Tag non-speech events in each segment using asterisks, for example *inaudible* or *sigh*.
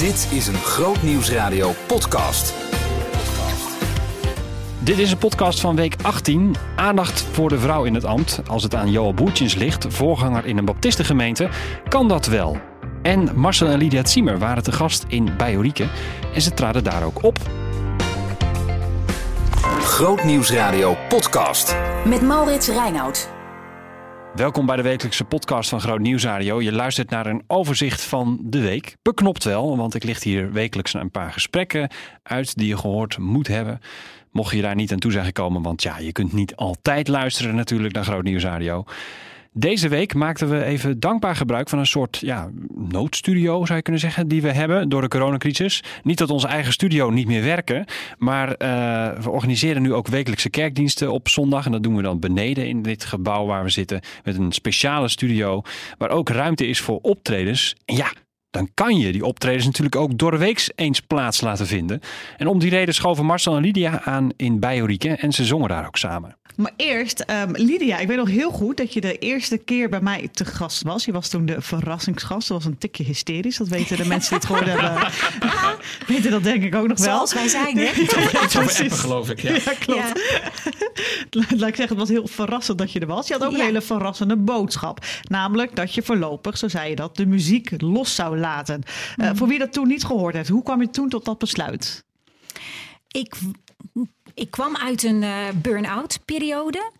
Dit is een Groot Nieuwsradio podcast. Dit is een podcast van week 18. Aandacht voor de vrouw in het ambt. Als het aan Joel Boertjens ligt, voorganger in een baptistengemeente, kan dat wel. En Marcel en Lydia Ziemer waren te gast in Bijorieke en ze traden daar ook op. Groot Nieuwsradio podcast. Met Maurits Reinoud. Welkom bij de wekelijkse podcast van Groot Nieuwsradio. Je luistert naar een overzicht van de week. Beknopt wel, want ik licht hier wekelijks een paar gesprekken uit die je gehoord moet hebben. Mocht je daar niet aan toe zijn gekomen, want ja, je kunt niet altijd luisteren natuurlijk naar Groot Nieuwsradio. Deze week maakten we even dankbaar gebruik van een soort ja, noodstudio, zou je kunnen zeggen, die we hebben door de coronacrisis. Niet dat onze eigen studio niet meer werken, maar eh, we organiseren nu ook wekelijkse kerkdiensten op zondag. En dat doen we dan beneden in dit gebouw waar we zitten, met een speciale studio, waar ook ruimte is voor optredens. En ja, dan kan je die optredens natuurlijk ook doorweeks eens plaats laten vinden. En om die reden schoven Marcel en Lydia aan in Bijorieke en ze zongen daar ook samen. Maar eerst, um, Lydia, ik weet nog heel goed dat je de eerste keer bij mij te gast was. Je was toen de verrassingsgast. Dat was een tikje hysterisch. Dat weten de mensen die het gehoord hebben. *laughs* weten dat denk ik ook nog wel. Zoals wij zijn, hè? *laughs* Iets over appen, geloof ik. Ja, Ja, klopt. *laughs* Laat ik zeggen, het was heel verrassend dat je er was. Je had ook een hele verrassende boodschap. Namelijk dat je voorlopig, zo zei je dat, de muziek los zou laten. Eh, voor wie dat toen niet gehoord heeft, hoe kwam je toen tot dat besluit? Ik, ik kwam uit een eh, burn-out periode.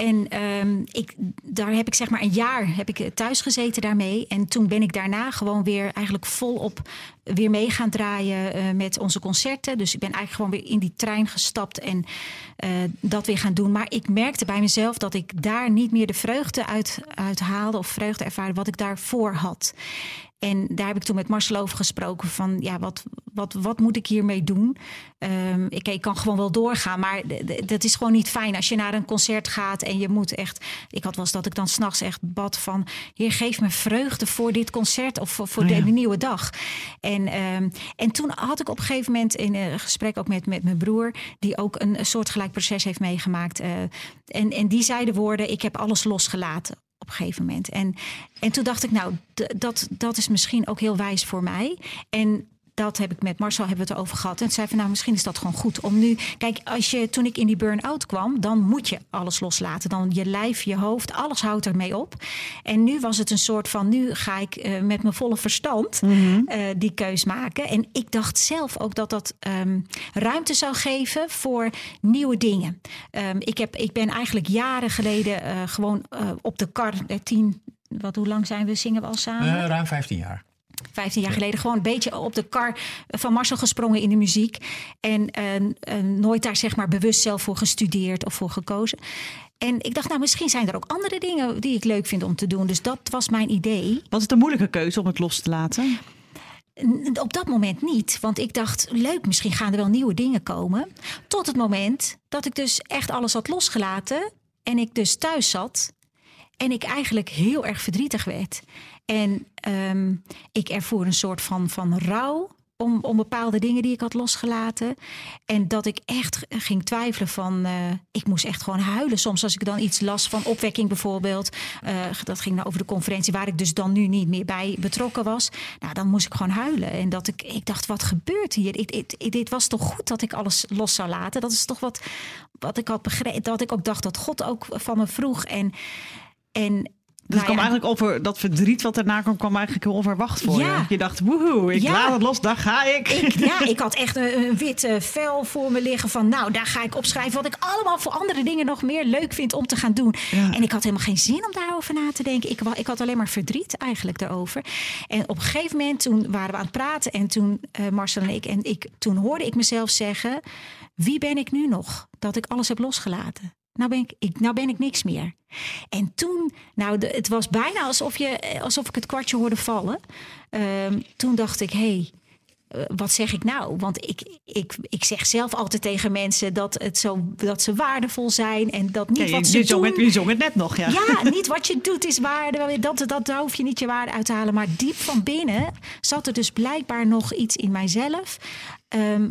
En ehm, ik, daar heb ik zeg maar een jaar heb ik thuis gezeten daarmee. En toen ben ik daarna gewoon weer eigenlijk volop weer mee gaan draaien eh, met onze concerten. Dus ik ben eigenlijk gewoon weer in die trein gestapt en eh, dat weer gaan doen. Maar ik merkte bij mezelf dat ik daar niet meer de vreugde uit, uit haalde of vreugde ervaarde wat ik daarvoor had. En daar heb ik toen met Marcel over gesproken van ja, wat, wat, wat moet ik hiermee doen? Ehm, ik, ik kan gewoon wel doorgaan, maar dat is gewoon niet fijn als je naar een concert gaat en je moet echt. Ik had wel eens dat ik dan s'nachts echt bad van Heer, geef me vreugde voor dit concert of voor, voor de, de nieuwe dag. En, ehm, en toen had ik op een gegeven moment in een gesprek ook met, met mijn broer, die ook een, soortgelijk proces heeft meegemaakt. eh, en, en die zei de woorden: Ik heb alles losgelaten een gegeven moment. En, en toen dacht ik, nou, dat, dat is misschien ook heel wijs voor mij. En dat heb ik met Marcel hebben we het over gehad. En toen zei van, nou, misschien is dat gewoon goed om nu... Kijk, als je, toen ik in die burn-out kwam, dan moet je alles loslaten. Dan je lijf, je hoofd, alles houdt ermee op. En nu was het een soort van, nu ga ik eh, met mijn volle verstand eh, die keus maken. En ik dacht zelf ook dat dat ehm, ruimte zou geven voor nieuwe dingen. Ehm, ik, heb, ik ben eigenlijk jaren geleden eh, gewoon eh, op de kar, tien... Wat, hoe lang zijn we? Zingen we al samen? Ruim 15 jaar. 15 jaar geleden gewoon een beetje op de kar van Marcel gesprongen in de muziek. En nooit daar zeg maar bewust zelf voor gestudeerd of voor gekozen. En ik dacht, nou, misschien zijn er ook andere dingen die ik leuk vind om te doen. Dus dat was mijn idee. Was het een moeilijke keuze om het los te laten? Op dat moment niet, want ik dacht, leuk, misschien gaan er wel nieuwe dingen komen. Tot het moment dat ik dus echt alles had losgelaten en ik dus thuis zat en ik eigenlijk heel erg verdrietig werd. En ehm, ik ervoer een soort van, van rouw om, om bepaalde dingen die ik had losgelaten. En dat ik echt ging twijfelen van... eh, ik moest echt gewoon huilen. Soms als ik dan iets las van opwekking bijvoorbeeld. eh, dat ging dan over de conferentie waar ik dus dan nu niet meer bij betrokken was. Nou, dan moest ik gewoon huilen. En dat ik, ik dacht, wat gebeurt hier? Dit was toch goed dat ik alles los zou laten? Dat is toch wat, wat ik had begrepen. Dat ik ook dacht dat God ook van me vroeg. En... en Dus het nou kwam ja, eigenlijk over dat verdriet wat erna kwam, kwam eigenlijk heel onverwacht voor Ja. je. Je dacht, woehoe, ik Ja. laat het los, daar ga ik. Ik, ja, *laughs* ik had echt een, een wit eh, vel voor me liggen van... nou, daar ga ik opschrijven wat ik allemaal voor andere dingen nog meer leuk vind om te gaan doen. En ik had helemaal geen zin om daarover na te denken. Ik, ik had alleen maar verdriet eigenlijk daarover. En op een gegeven moment, toen waren we aan het praten... en toen eh, Marcel en ik, en ik, toen hoorde ik mezelf zeggen... wie ben ik nu nog dat ik alles heb losgelaten? Nou ben ik, ik, nou ben ik niks meer. En toen, nou, de, het was bijna alsof, je, alsof ik het kwartje hoorde vallen. Ehm, toen dacht ik, hé, hey, wat zeg ik nou? Want ik, ik, ik zeg zelf altijd tegen mensen dat, het zo, dat ze waardevol zijn en dat niet Ja, je, wat ze je, doen. het, je zong het net nog, ja. Ja, niet wat je doet is waarde. Dat, dat, daar hoef je niet je waarde uit te halen. Maar diep van binnen zat er dus blijkbaar nog iets in mijzelf. ehm,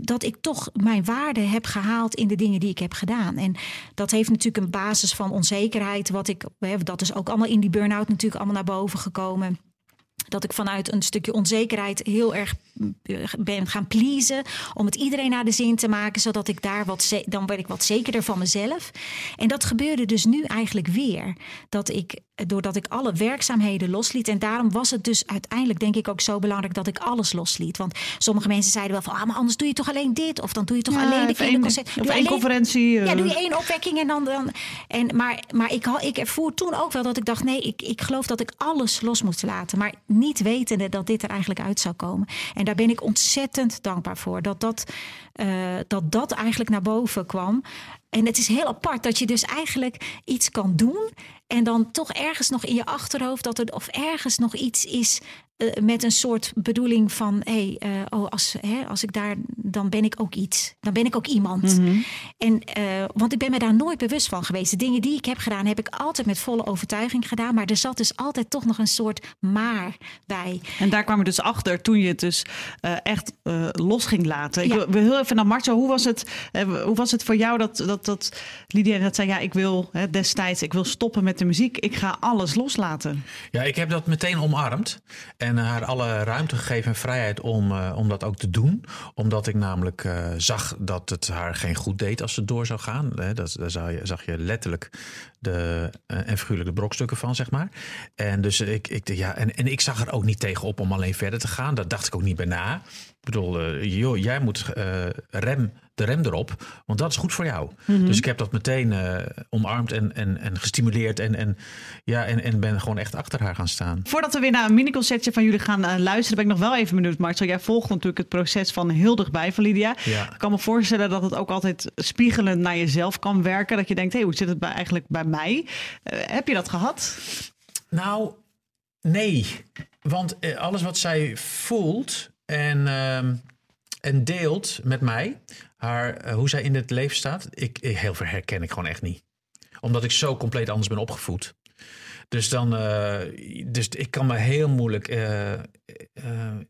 dat ik toch mijn waarde heb gehaald in de dingen die ik heb gedaan. En dat heeft natuurlijk een basis van onzekerheid. Wat ik, dat is ook allemaal in die burn-out natuurlijk allemaal naar boven gekomen. Dat ik vanuit een stukje onzekerheid heel erg eh, ben gaan pleasen. Om het iedereen naar de zin te maken. Zodat ik daar wat, dan werd ik wat zekerder van mezelf. En dat gebeurde dus nu eigenlijk weer. Dat ik, doordat ik alle werkzaamheden losliet. En daarom was het dus uiteindelijk denk ik ook zo belangrijk dat ik alles losliet. Want sommige mensen zeiden wel van, ah, maar anders doe je toch alleen dit. Of dan doe je toch alleen de kinderconcert. Of één conferentie. Ja, doe je één opwekking en dan... dan en, maar maar ik, ik ervoer toen ook wel dat ik dacht, nee, ik, ik geloof dat ik alles los moet laten. Maar niet wetende dat dit er eigenlijk uit zou komen. En daar ben ik ontzettend dankbaar voor. Dat dat, uh, dat, dat eigenlijk naar boven kwam. En het is heel apart dat je dus eigenlijk iets kan doen. En dan toch ergens nog in je achterhoofd dat er of ergens nog iets is uh, met een soort bedoeling van hé, hey, uh, oh, als, hè, als ik daar, dan ben ik ook iets. Dan ben ik ook iemand. Mm -hmm. En uh, want ik ben me daar nooit bewust van geweest. De dingen die ik heb gedaan, heb ik altijd met volle overtuiging gedaan. Maar er zat dus altijd toch nog een soort maar bij. En daar kwam je dus achter toen je het dus echt los ging laten. Ja. Ik wil heel even naar Marco. Hoe was het, hoe was het voor jou dat, dat, dat Lydia dat zei, ja, ik wil hè, destijds, ik wil stoppen met de muziek. Ik ga alles loslaten. Ja, ik heb dat meteen omarmd. En haar alle ruimte gegeven en vrijheid om, uh, om dat ook te doen. Omdat ik namelijk uh, zag dat het haar geen goed deed als ze door zou gaan. Hè, dat, daar zag je, zag je letterlijk de, uh, en figuurlijk de brokstukken van, zeg maar. En, dus ik, ik, ja, en, en ik zag er ook niet tegenop om alleen verder te gaan. Daar dacht ik ook niet bij na. Ik bedoel, joh, jij moet rem de rem erop. Want dat is goed voor jou. Mm -hmm. Dus ik heb dat meteen uh, omarmd en, en, en gestimuleerd. En, en, ja, en, en ben gewoon echt achter haar gaan staan. Voordat we weer naar een miniconcertje van jullie gaan uh, luisteren, ben ik nog wel even benieuwd, Marcel. Jij volgt natuurlijk het proces van heel dichtbij van Lydia. Ja. Ik kan me voorstellen dat het ook altijd spiegelend naar jezelf kan werken. Dat je denkt, hé, hey, hoe zit het bij, eigenlijk bij mij? Uh, heb je dat gehad? Nou, nee. Want alles wat zij voelt en, en deelt met mij, haar, uh, hoe zij in het leven staat, ik, ik, heel veel herken ik gewoon echt niet. Omdat ik zo compleet anders ben opgevoed. Dus, dan, uh, dus ik kan me heel moeilijk uh,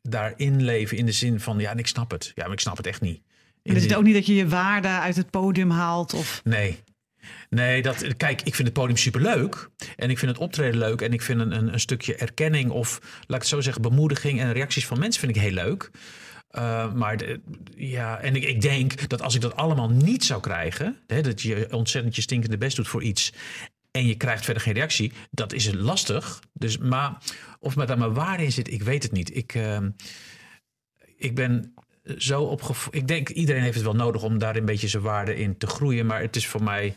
daarin leven in de zin van, ja, ik snap het. Ja, maar ik snap het echt niet. En is het ook niet dat je je waarde uit het podium haalt? Of... Nee. Nee, dat, kijk, ik vind het podium superleuk. En ik vind het optreden leuk. En ik vind een, een, een stukje erkenning of, laat ik het zo zeggen, bemoediging en reacties van mensen vind ik heel leuk. Uh, maar ja, en ik, denk dat als ik dat allemaal niet zou krijgen, hè, dat je ontzettend je stinkende best doet voor iets en je krijgt verder geen reactie, dat is lastig. Dus, maar of met daar mijn waarde in zit, ik weet het niet. Ik, uh, ik ben zo opgevoed. Ik denk iedereen heeft het wel nodig om daar een beetje zijn waarde in te groeien, maar het is voor mij.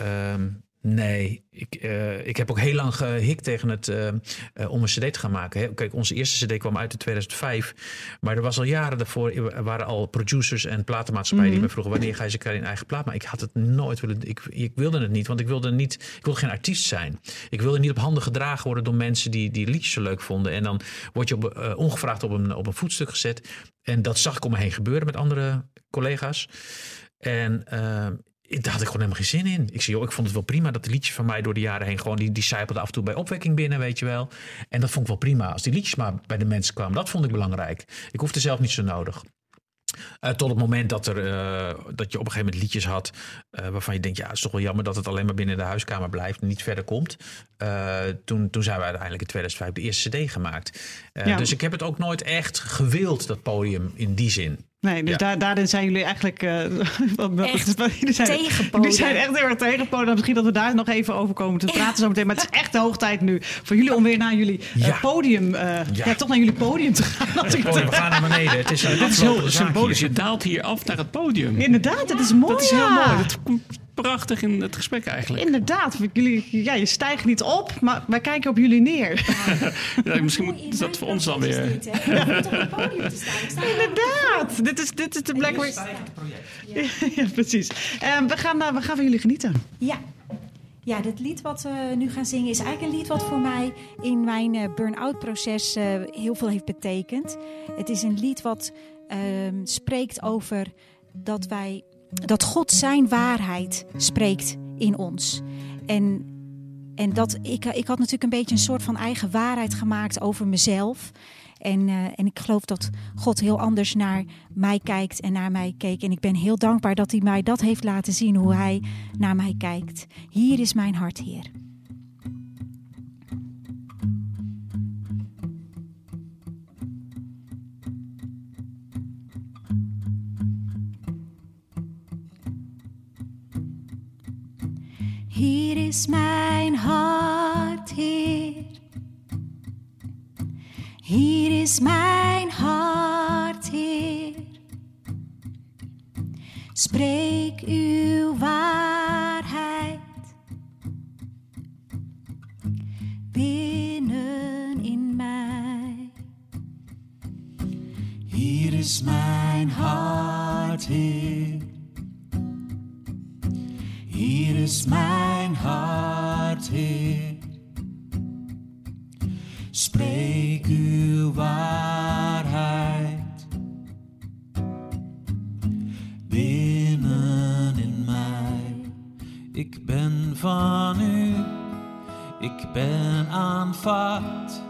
Um, Nee, ik, uh, ik heb ook heel lang gehikt tegen het uh, uh, om een cd te gaan maken. Kijk, onze eerste cd kwam uit in 2005. Maar er was al jaren daarvoor, er waren al producers en platenmaatschappijen mm -hmm. die me vroegen... wanneer ga je ze krijgen in eigen plaat? Maar ik had het nooit willen... Ik, ik wilde het niet, want ik wilde, niet, ik wilde geen artiest zijn. Ik wilde niet op handen gedragen worden door mensen die, die liedjes zo leuk vonden. En dan word je op, ongevraagd op een, op een voetstuk gezet. En dat zag ik om me heen gebeuren met andere collega's. En daar had ik gewoon helemaal geen zin in. Ik zei, joh, ik vond het wel prima dat de liedjes van mij door de jaren heen gewoon die, die zijpelde af en toe bij opwekking binnen, weet je wel. En dat vond ik wel prima. Als die liedjes maar bij de mensen kwamen, dat vond ik belangrijk. Ik hoefde zelf niet zo nodig. Uh, tot het moment dat, er, uh, dat je op een gegeven moment liedjes had uh, waarvan je denkt, ja, het is toch wel jammer dat het alleen maar binnen de huiskamer blijft en niet verder komt. toen, toen zijn we uiteindelijk in 2005 de eerste CD gemaakt. Ja. Dus ik heb het ook nooit echt gewild, dat podium, in die zin. Nee, dus ja. daar, daarin zijn jullie eigenlijk *laughs* uh, wat, echt *laughs* jullie zijn, tegenpolen. Jullie zijn echt heel erg tegenpolen. Misschien dat we daar nog even over komen te praten zo meteen. Maar het is echt de hoog tijd nu voor jullie om weer naar jullie uh, ja. podium, uh, ja. ja. toch naar jullie podium te gaan. Het podium, we gaan naar beneden. Het is, het *laughs* is heel symbolisch. Je daalt hier af naar het podium. Inderdaad, het is mooi. Dat is heel mooi. Dat prachtig in het gesprek eigenlijk. Inderdaad. Jullie, ja, je stijgt niet op, maar wij kijken op jullie neer. *laughs* ja, misschien moet dat voor ons dan weer... Niet, ja, Inderdaad. Dit is, dit is de Black Way. Ja. *laughs* ja, precies. Um, we, gaan, uh, we gaan van jullie genieten. Ja. Ja, dit lied wat we nu gaan zingen is eigenlijk een lied wat voor mij in mijn uh, burn-out proces uh, heel veel heeft betekend. Het is een lied wat uh, spreekt over dat wij dat God zijn waarheid spreekt in ons. En, en dat ik, ik had natuurlijk een beetje een soort van eigen waarheid gemaakt over mezelf. En, uh, en ik geloof dat God heel anders naar mij kijkt en naar mij keek. En ik ben heel dankbaar dat hij mij dat heeft laten zien, hoe hij naar mij kijkt. Hier is mijn hart, Heer. Hier is mijn hart, Heer. Hier is mijn hart, Heer. Spreek uw waarheid binnen in mij. Hier is mijn hart, Heer. Hier is mijn hart, Heer. Spreek uw waarheid binnen in mij. Ik ben van u, ik ben aanvaard,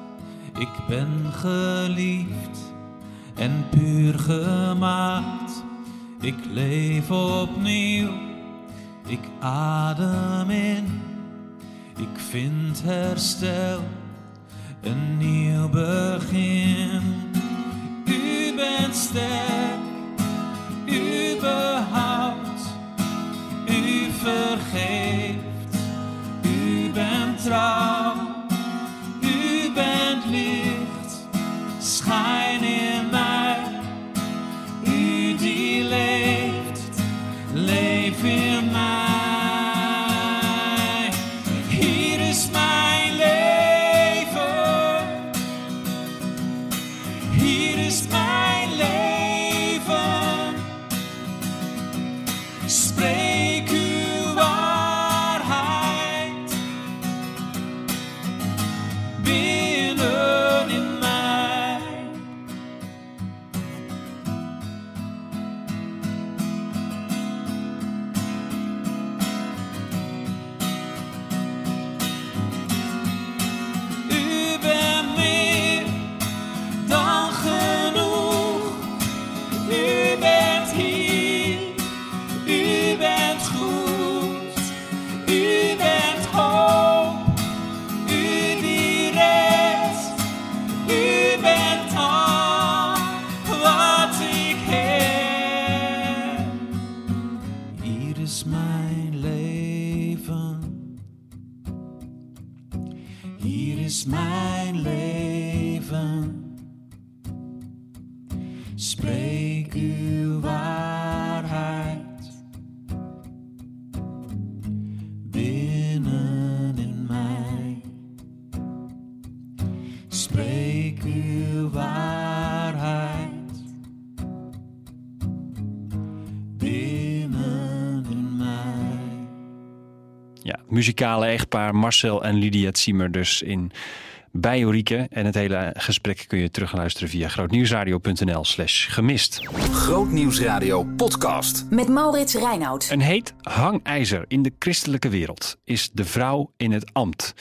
ik ben geliefd en puur gemaakt. Ik leef opnieuw, ik adem in, ik vind herstel, een nieuw begin. U bent sterk, Spreek uw waarheid binnen in mij. Spreek uw waarheid binnen in mij. Ja, muzikale echtpaar Marcel en Lydia Ziemer dus in bij Ulrike. En het hele gesprek kun je terugluisteren via grootnieuwsradio.nl slash gemist. Grootnieuwsradio podcast. Met Maurits Reinoud. Een heet hangijzer in de christelijke wereld is de vrouw in het ambt.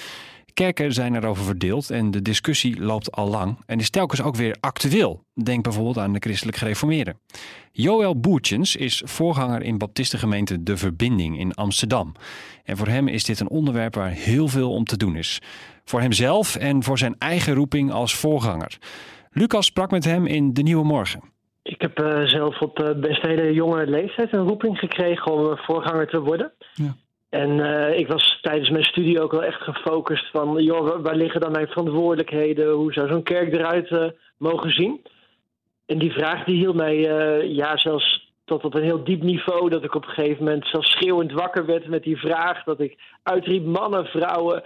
Kerken zijn erover verdeeld en de discussie loopt al lang en is telkens ook weer actueel. Denk bijvoorbeeld aan de christelijk gereformeerden. Joël Boertjens is voorganger in baptistengemeente De Verbinding in Amsterdam. En voor hem is dit een onderwerp waar heel veel om te doen is. Voor hemzelf en voor zijn eigen roeping als voorganger. Lucas sprak met hem in De Nieuwe Morgen. Ik heb eh, zelf op uh, best hele jonge leeftijd een roeping gekregen om eh, voorganger te worden. Ja. En eh, ik was tijdens mijn studie ook wel echt gefocust van, joh, waar, liggen dan mijn verantwoordelijkheden? Hoe zou zo'n kerk eruit eh, mogen zien? En die vraag die hield mij, eh, ja, zelfs tot op een heel diep niveau, dat ik op een gegeven moment zelfs schreeuwend wakker werd met die vraag. Dat ik uitriep mannen, vrouwen.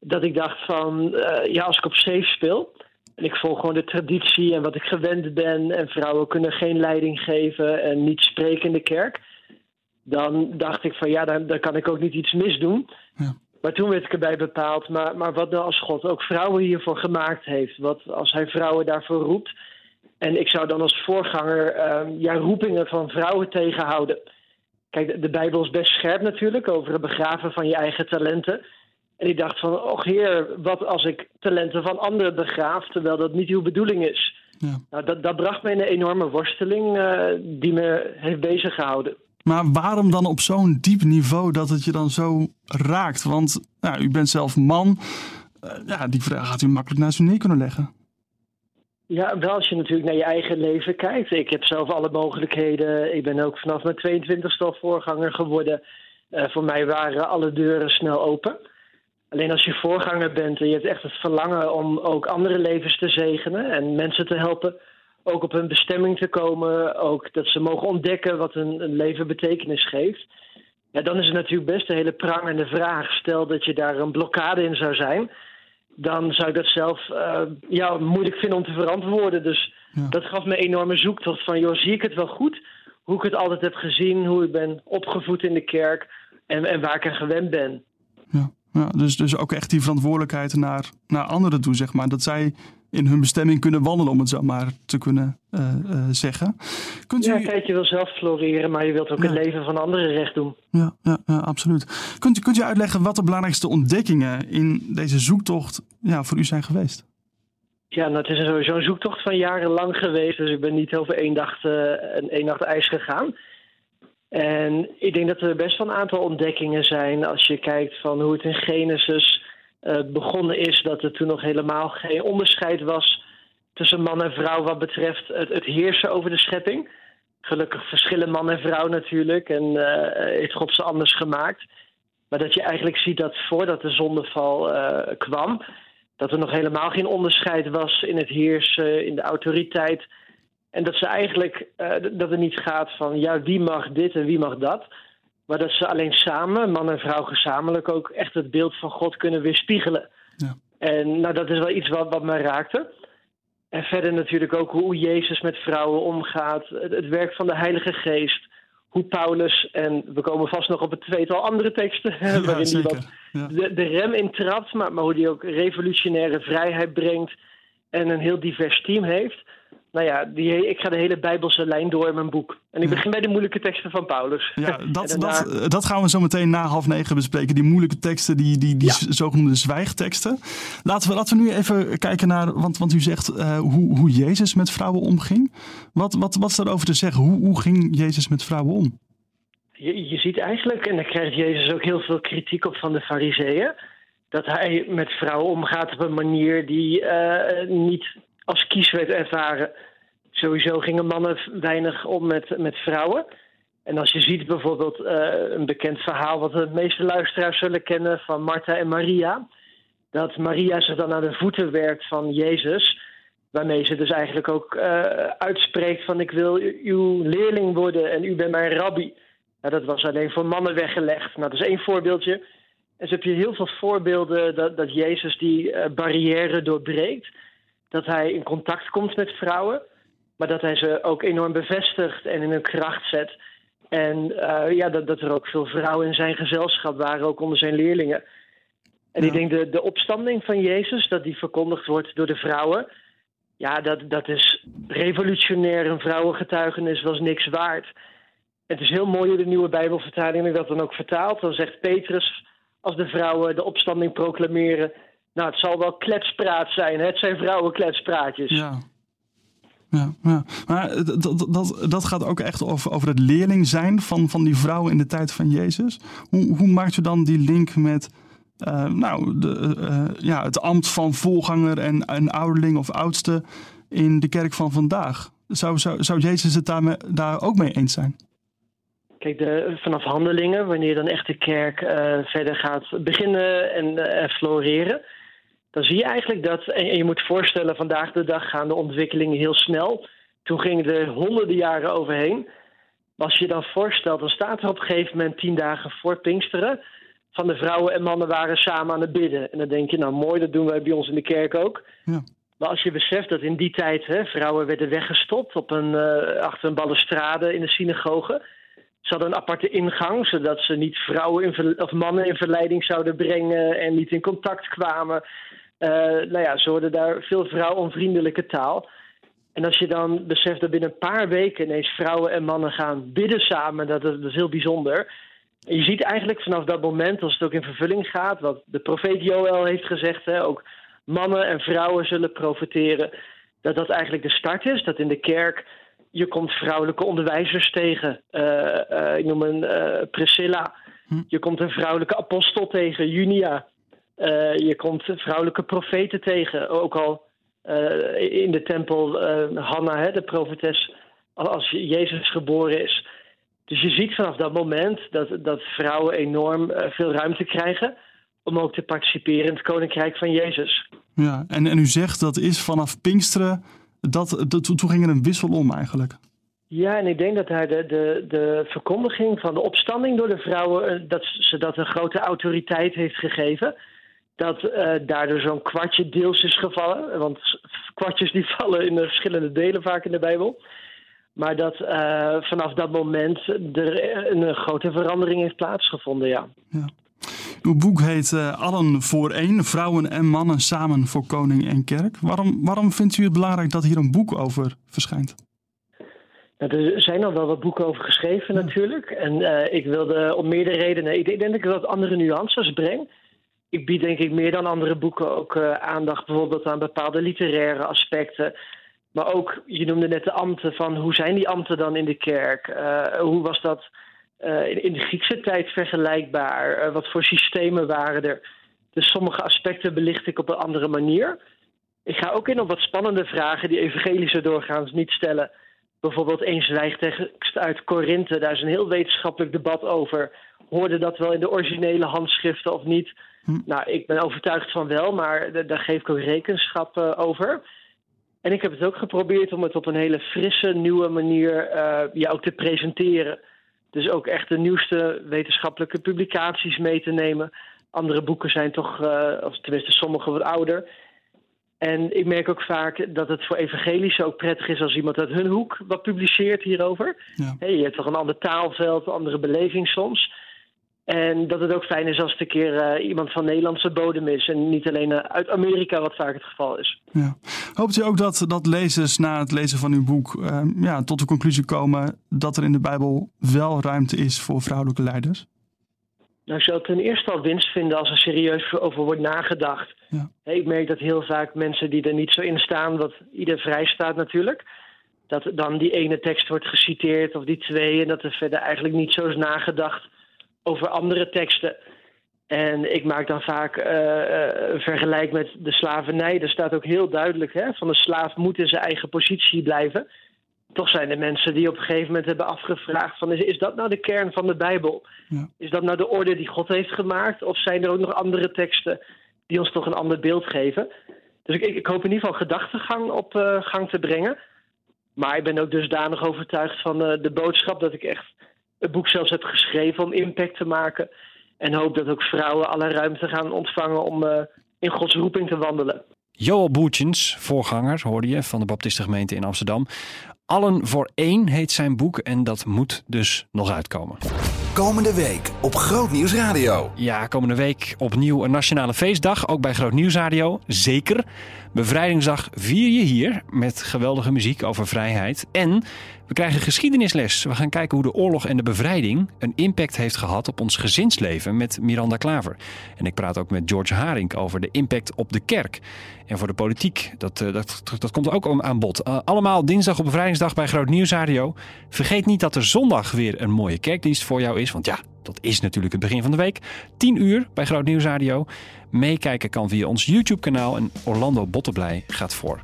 Dat ik dacht van, ja, als ik op safe speel, en ik volg gewoon de traditie en wat ik gewend ben. En vrouwen kunnen geen leiding geven en niet spreken in de kerk. Dan dacht ik van ja, dan, dan kan ik ook niet iets misdoen. Ja. Maar toen werd ik erbij bepaald. Maar, maar wat nou als God ook vrouwen hiervoor gemaakt heeft? Wat als hij vrouwen daarvoor roept? En ik zou dan als voorganger ehm, ja, roepingen van vrouwen tegenhouden. Kijk, de, de Bijbel is best scherp natuurlijk over het begraven van je eigen talenten. En ik dacht van, oh heer, wat als ik talenten van anderen begraaf, terwijl dat niet uw bedoeling is. Ja. Nou, dat, dat bracht me in een enorme worsteling eh, die me heeft bezig gehouden. Maar waarom dan op zo'n diep niveau dat het je dan zo raakt? Want nou, u bent zelf man. Eh, ja, die vraag had u makkelijk naast u neer kunnen leggen. Ja, wel als je natuurlijk naar je eigen leven kijkt. Ik heb zelf alle mogelijkheden. Ik ben ook vanaf mijn 22e al voorganger geworden. voor mij waren alle deuren snel open. Alleen als je voorganger bent en je hebt echt het verlangen om ook andere levens te zegenen en mensen te helpen, ook op hun bestemming te komen, ook dat ze mogen ontdekken wat een, een leven betekenis geeft. Ja, dan is het natuurlijk best een hele prangende vraag. Stel dat je daar een blokkade in zou zijn, dan zou ik dat zelf uh, ja, moeilijk vinden om te verantwoorden. Dus dat gaf me een enorme zoektocht van, joh, zie ik het wel goed? Hoe ik het altijd heb gezien, hoe ik ben opgevoed in de kerk en, en waar ik aan gewend ben. Ja. Ja, dus, dus ook echt die verantwoordelijkheid naar, naar anderen toe, zeg maar. Dat zij in hun bestemming kunnen wandelen, om het zo maar te kunnen uh, uh, zeggen. Kunt u... Ja, kijk, je wil zelf floreren, maar je wilt ook het leven van anderen recht doen. Ja, ja, ja absoluut. Kunt u, kunt u uitleggen wat de belangrijkste ontdekkingen in deze zoektocht ja, voor u zijn geweest? Ja, nou, het is sowieso een zoektocht van jarenlang geweest. Dus ik ben niet over één dag, uh, een één nacht ijs gegaan. En ik denk dat er best wel een aantal ontdekkingen zijn als je kijkt van hoe het in Genesis begonnen is, dat er toen nog helemaal geen onderscheid was tussen man en vrouw wat betreft het, het heersen over de schepping. Gelukkig verschillen man en vrouw natuurlijk en uh, heeft God ze anders gemaakt. Maar dat je eigenlijk ziet dat voordat de zondeval uh, kwam, dat er nog helemaal geen onderscheid was in het heersen, in de autoriteit en dat ze eigenlijk dat het niet gaat van ja, wie mag dit en wie mag dat. Maar dat ze alleen samen, man en vrouw gezamenlijk, ook echt het beeld van God kunnen weerspiegelen. Ja. En nou, dat is wel iets wat, wat me raakte. En verder natuurlijk ook hoe Jezus met vrouwen omgaat. Het, werk van de Heilige Geest. Hoe Paulus, en we komen vast nog op het tweetal andere teksten, *laughs* ja, waarin hij wat ja. de, de, rem intrapt, maar, maar hoe hij ook revolutionaire vrijheid brengt en een heel divers team heeft nou ja, die, ik ga de hele Bijbelse lijn door in mijn boek. En ik begin bij de moeilijke teksten van Paulus. Ja, *laughs* dat, dat, dat gaan we zo meteen na half negen bespreken. Die moeilijke teksten, die, die, die zogenoemde zwijgteksten. Laten we, laten we nu even kijken naar, want, want u zegt uh, hoe, hoe Jezus met vrouwen omging. Wat, wat, wat is daarover te zeggen? Hoe, hoe ging Jezus met vrouwen om? Je, je ziet eigenlijk, en daar krijgt Jezus ook heel veel kritiek op van de fariseeën dat hij met vrouwen omgaat op een manier die uh, niet als kies werd ervaren. Sowieso gingen mannen weinig om met, met vrouwen. En als je ziet bijvoorbeeld uh, een bekend verhaal wat de meeste luisteraars zullen kennen van Martha en Maria. Dat Maria zich dan aan de voeten werkt van Jezus. Waarmee ze dus eigenlijk ook uh, uitspreekt van ik wil uw leerling worden en u bent mijn rabbi. Nou, dat was alleen voor mannen weggelegd. Nou, dat is één voorbeeldje. En zo heb je heel veel voorbeelden dat, dat Jezus die uh, barrière doorbreekt dat hij in contact komt met vrouwen, maar dat hij ze ook enorm bevestigt en in hun kracht zet. En uh, ja, dat, dat er ook veel vrouwen in zijn gezelschap waren, ook onder zijn leerlingen. En ja. ik denk de, de opstanding van Jezus, dat die verkondigd wordt door de vrouwen, ja, dat, dat is revolutionair. Een vrouwengetuigenis was niks waard. Het is heel mooi hoe de nieuwe Bijbelvertaling dat dan ook vertaalt. Dan zegt Petrus, als de vrouwen de opstanding proclameren, nou, het zal wel kletspraat zijn. Het zijn vrouwenkletspraatjes. Ja. Ja, ja. maar dat, dat, dat gaat ook echt over, over het leerling zijn van, van die vrouwen in de tijd van Jezus. Hoe, hoe maakt u dan die link met uh, nou, de, uh, ja, het ambt van volganger en, en ouderling of oudste in de kerk van vandaag? Zou, zou, zou Jezus het daar, daar ook mee eens zijn? Kijk, de, vanaf handelingen, wanneer dan echt de kerk uh, verder gaat beginnen en floreren dan zie je eigenlijk dat, en je moet voorstellen, vandaag de dag gaan de ontwikkelingen heel snel. Toen gingen er honderden jaren overheen. Als je dan voorstelt, dan staat er op een gegeven moment tien dagen voor Pinksteren. Van de vrouwen en mannen waren samen aan het bidden. En dan denk je, nou mooi, dat doen wij bij ons in de kerk ook. Ja. Maar als je beseft dat in die tijd hè, vrouwen werden weggestopt op een, uh, achter een balustrade in de synagoge. Ze hadden een aparte ingang, zodat ze niet vrouwen in of mannen in verleiding zouden brengen en niet in contact kwamen. Uh, nou ja, ze hoorden daar veel vrouwonvriendelijke taal. En als je dan beseft dat binnen een paar weken ineens vrouwen en mannen gaan bidden samen, dat, dat is heel bijzonder. En je ziet eigenlijk vanaf dat moment, als het ook in vervulling gaat, wat de profeet Joël heeft gezegd, hè, ook mannen en vrouwen zullen profiteren, dat dat eigenlijk de start is. Dat in de kerk je komt vrouwelijke onderwijzers tegen. Uh, uh, ik noem een Priscilla. Hm. Je komt een vrouwelijke apostel tegen, Junia. Je komt vrouwelijke profeten tegen. Ook al in de tempel Hanna, hè, de profetes, als Jezus geboren is. Dus je ziet vanaf dat moment dat, dat vrouwen enorm veel ruimte krijgen om ook te participeren in het koninkrijk van Jezus. Ja, en, en u zegt dat is vanaf Pinksteren, dat, dat, toen ging er een wissel om eigenlijk. Ja, en ik denk dat daar de, de, de verkondiging van de opstanding door de vrouwen, eh, dat ze dat een grote autoriteit heeft gegeven. Dat uh, daardoor zo'n kwartje deels is gevallen. Want kwartjes die *laughs* vallen in de verschillende delen vaak in de Bijbel. Maar dat uh, vanaf dat moment er een grote verandering heeft plaatsgevonden, ja. ja. Uw boek heet uh, Allen voor één, vrouwen en mannen samen voor koning en kerk. Waarom, waarom vindt u het belangrijk dat hier een boek over verschijnt? Nou, er zijn al wel wat boeken over geschreven natuurlijk. En ik wilde om meerdere redenen, ik denk dat ik wat andere nuances breng. Ik bied denk ik meer dan andere boeken ook uh, aandacht bijvoorbeeld aan bepaalde literaire aspecten. Maar ook, je noemde net de ambten, van hoe zijn die ambten dan in de kerk? Uh, hoe was dat in de Griekse tijd vergelijkbaar? wat voor systemen waren er? Dus sommige aspecten belicht ik op een andere manier. Ik ga ook in op wat spannende vragen die evangelische doorgaans niet stellen bijvoorbeeld één zwijgtekst uit Korinthe. Daar is een heel wetenschappelijk debat over. Hoorde dat wel in de originele handschriften of niet? Hm. Nou, ik ben overtuigd van wel, maar daar geef ik ook rekenschap uh, over. En ik heb het ook geprobeerd om het op een hele frisse, nieuwe manier uh, ja, ook te presenteren. Dus ook echt de nieuwste wetenschappelijke publicaties mee te nemen. Andere boeken zijn toch, uh, of tenminste sommige wat ouder. En ik merk ook vaak dat het voor evangelische ook prettig is als iemand uit hun hoek wat publiceert hierover. Ja. Hey, je hebt toch een ander taalveld, een andere beleving soms. En dat het ook fijn is als het een keer uh, iemand van Nederlandse bodem is en niet alleen uh, uit Amerika, wat vaak het geval is. Ja. Hoopt u ook dat, dat lezers na het lezen van uw boek uh, ja, tot de conclusie komen dat er in de Bijbel wel ruimte is voor vrouwelijke leiders? Nou, ik zou ten eerste al winst vinden als er serieus over wordt nagedacht. Ja. ik merk dat heel vaak mensen die er niet zo in staan, wat ieder vrij staat natuurlijk, dat dan die ene tekst wordt geciteerd of die twee en dat er verder eigenlijk niet zo is nagedacht over andere teksten. En ik maak dan vaak uh, uh, vergelijk met de slavernij. Er staat ook heel duidelijk: hè, van de slaaf moet in zijn eigen positie blijven toch zijn er mensen die op een gegeven moment hebben afgevraagd: van, is, is dat nou de kern van de Bijbel? Ja. Is dat nou de orde die God heeft gemaakt? Of zijn er ook nog andere teksten die ons toch een ander beeld geven? Dus ik, ik hoop in ieder geval gedachtegang op uh, gang te brengen. Maar ik ben ook dusdanig overtuigd van uh, de boodschap dat ik echt het boek zelfs heb geschreven om impact te maken. En hoop dat ook vrouwen alle ruimte gaan ontvangen om uh, in Gods roeping te wandelen. Joel Boetjens, voorganger, hoorde je, van de Baptistengemeente in Amsterdam. Allen voor één heet zijn boek en dat moet dus nog uitkomen. Komende week op Groot Nieuws Radio. Ja, komende week opnieuw een nationale feestdag, ook bij Groot Nieuws Radio. Zeker. Bevrijdingsdag vier je hier met geweldige muziek over vrijheid. En we krijgen geschiedenisles. We gaan kijken hoe de oorlog en de bevrijding een impact heeft gehad op ons gezinsleven met Miranda Klaver. En ik praat ook met George Haring over de impact op de kerk en voor de politiek. Dat, eh, dat, dat komt ook aan bod. Uh, allemaal dinsdag op bevrijdingsdag bij Groot Nieuws Radio. Vergeet niet dat er zondag weer een mooie kerkdienst voor jou is. Want ja, dat is natuurlijk het begin van de week. 10 uur bij Groot Nieuws Radio. Meekijken kan via ons YouTube-kanaal en Orlando Botteblij gaat voor.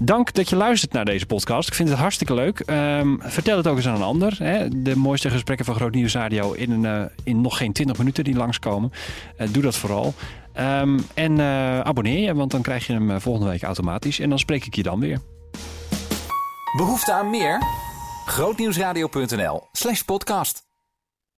Dank dat je luistert naar deze podcast. Ik vind het hartstikke leuk. Um, vertel het ook eens aan een ander. Hè. De mooiste gesprekken van Groot Nieuws Radio in, een, uh, in nog geen 20 minuten die langskomen. Uh, doe dat vooral. Um, en uh, abonneer je, want dan krijg je hem volgende week automatisch. En dan spreek ik je dan weer. Behoefte aan meer? Grootnieuwsradio.nl slash podcast.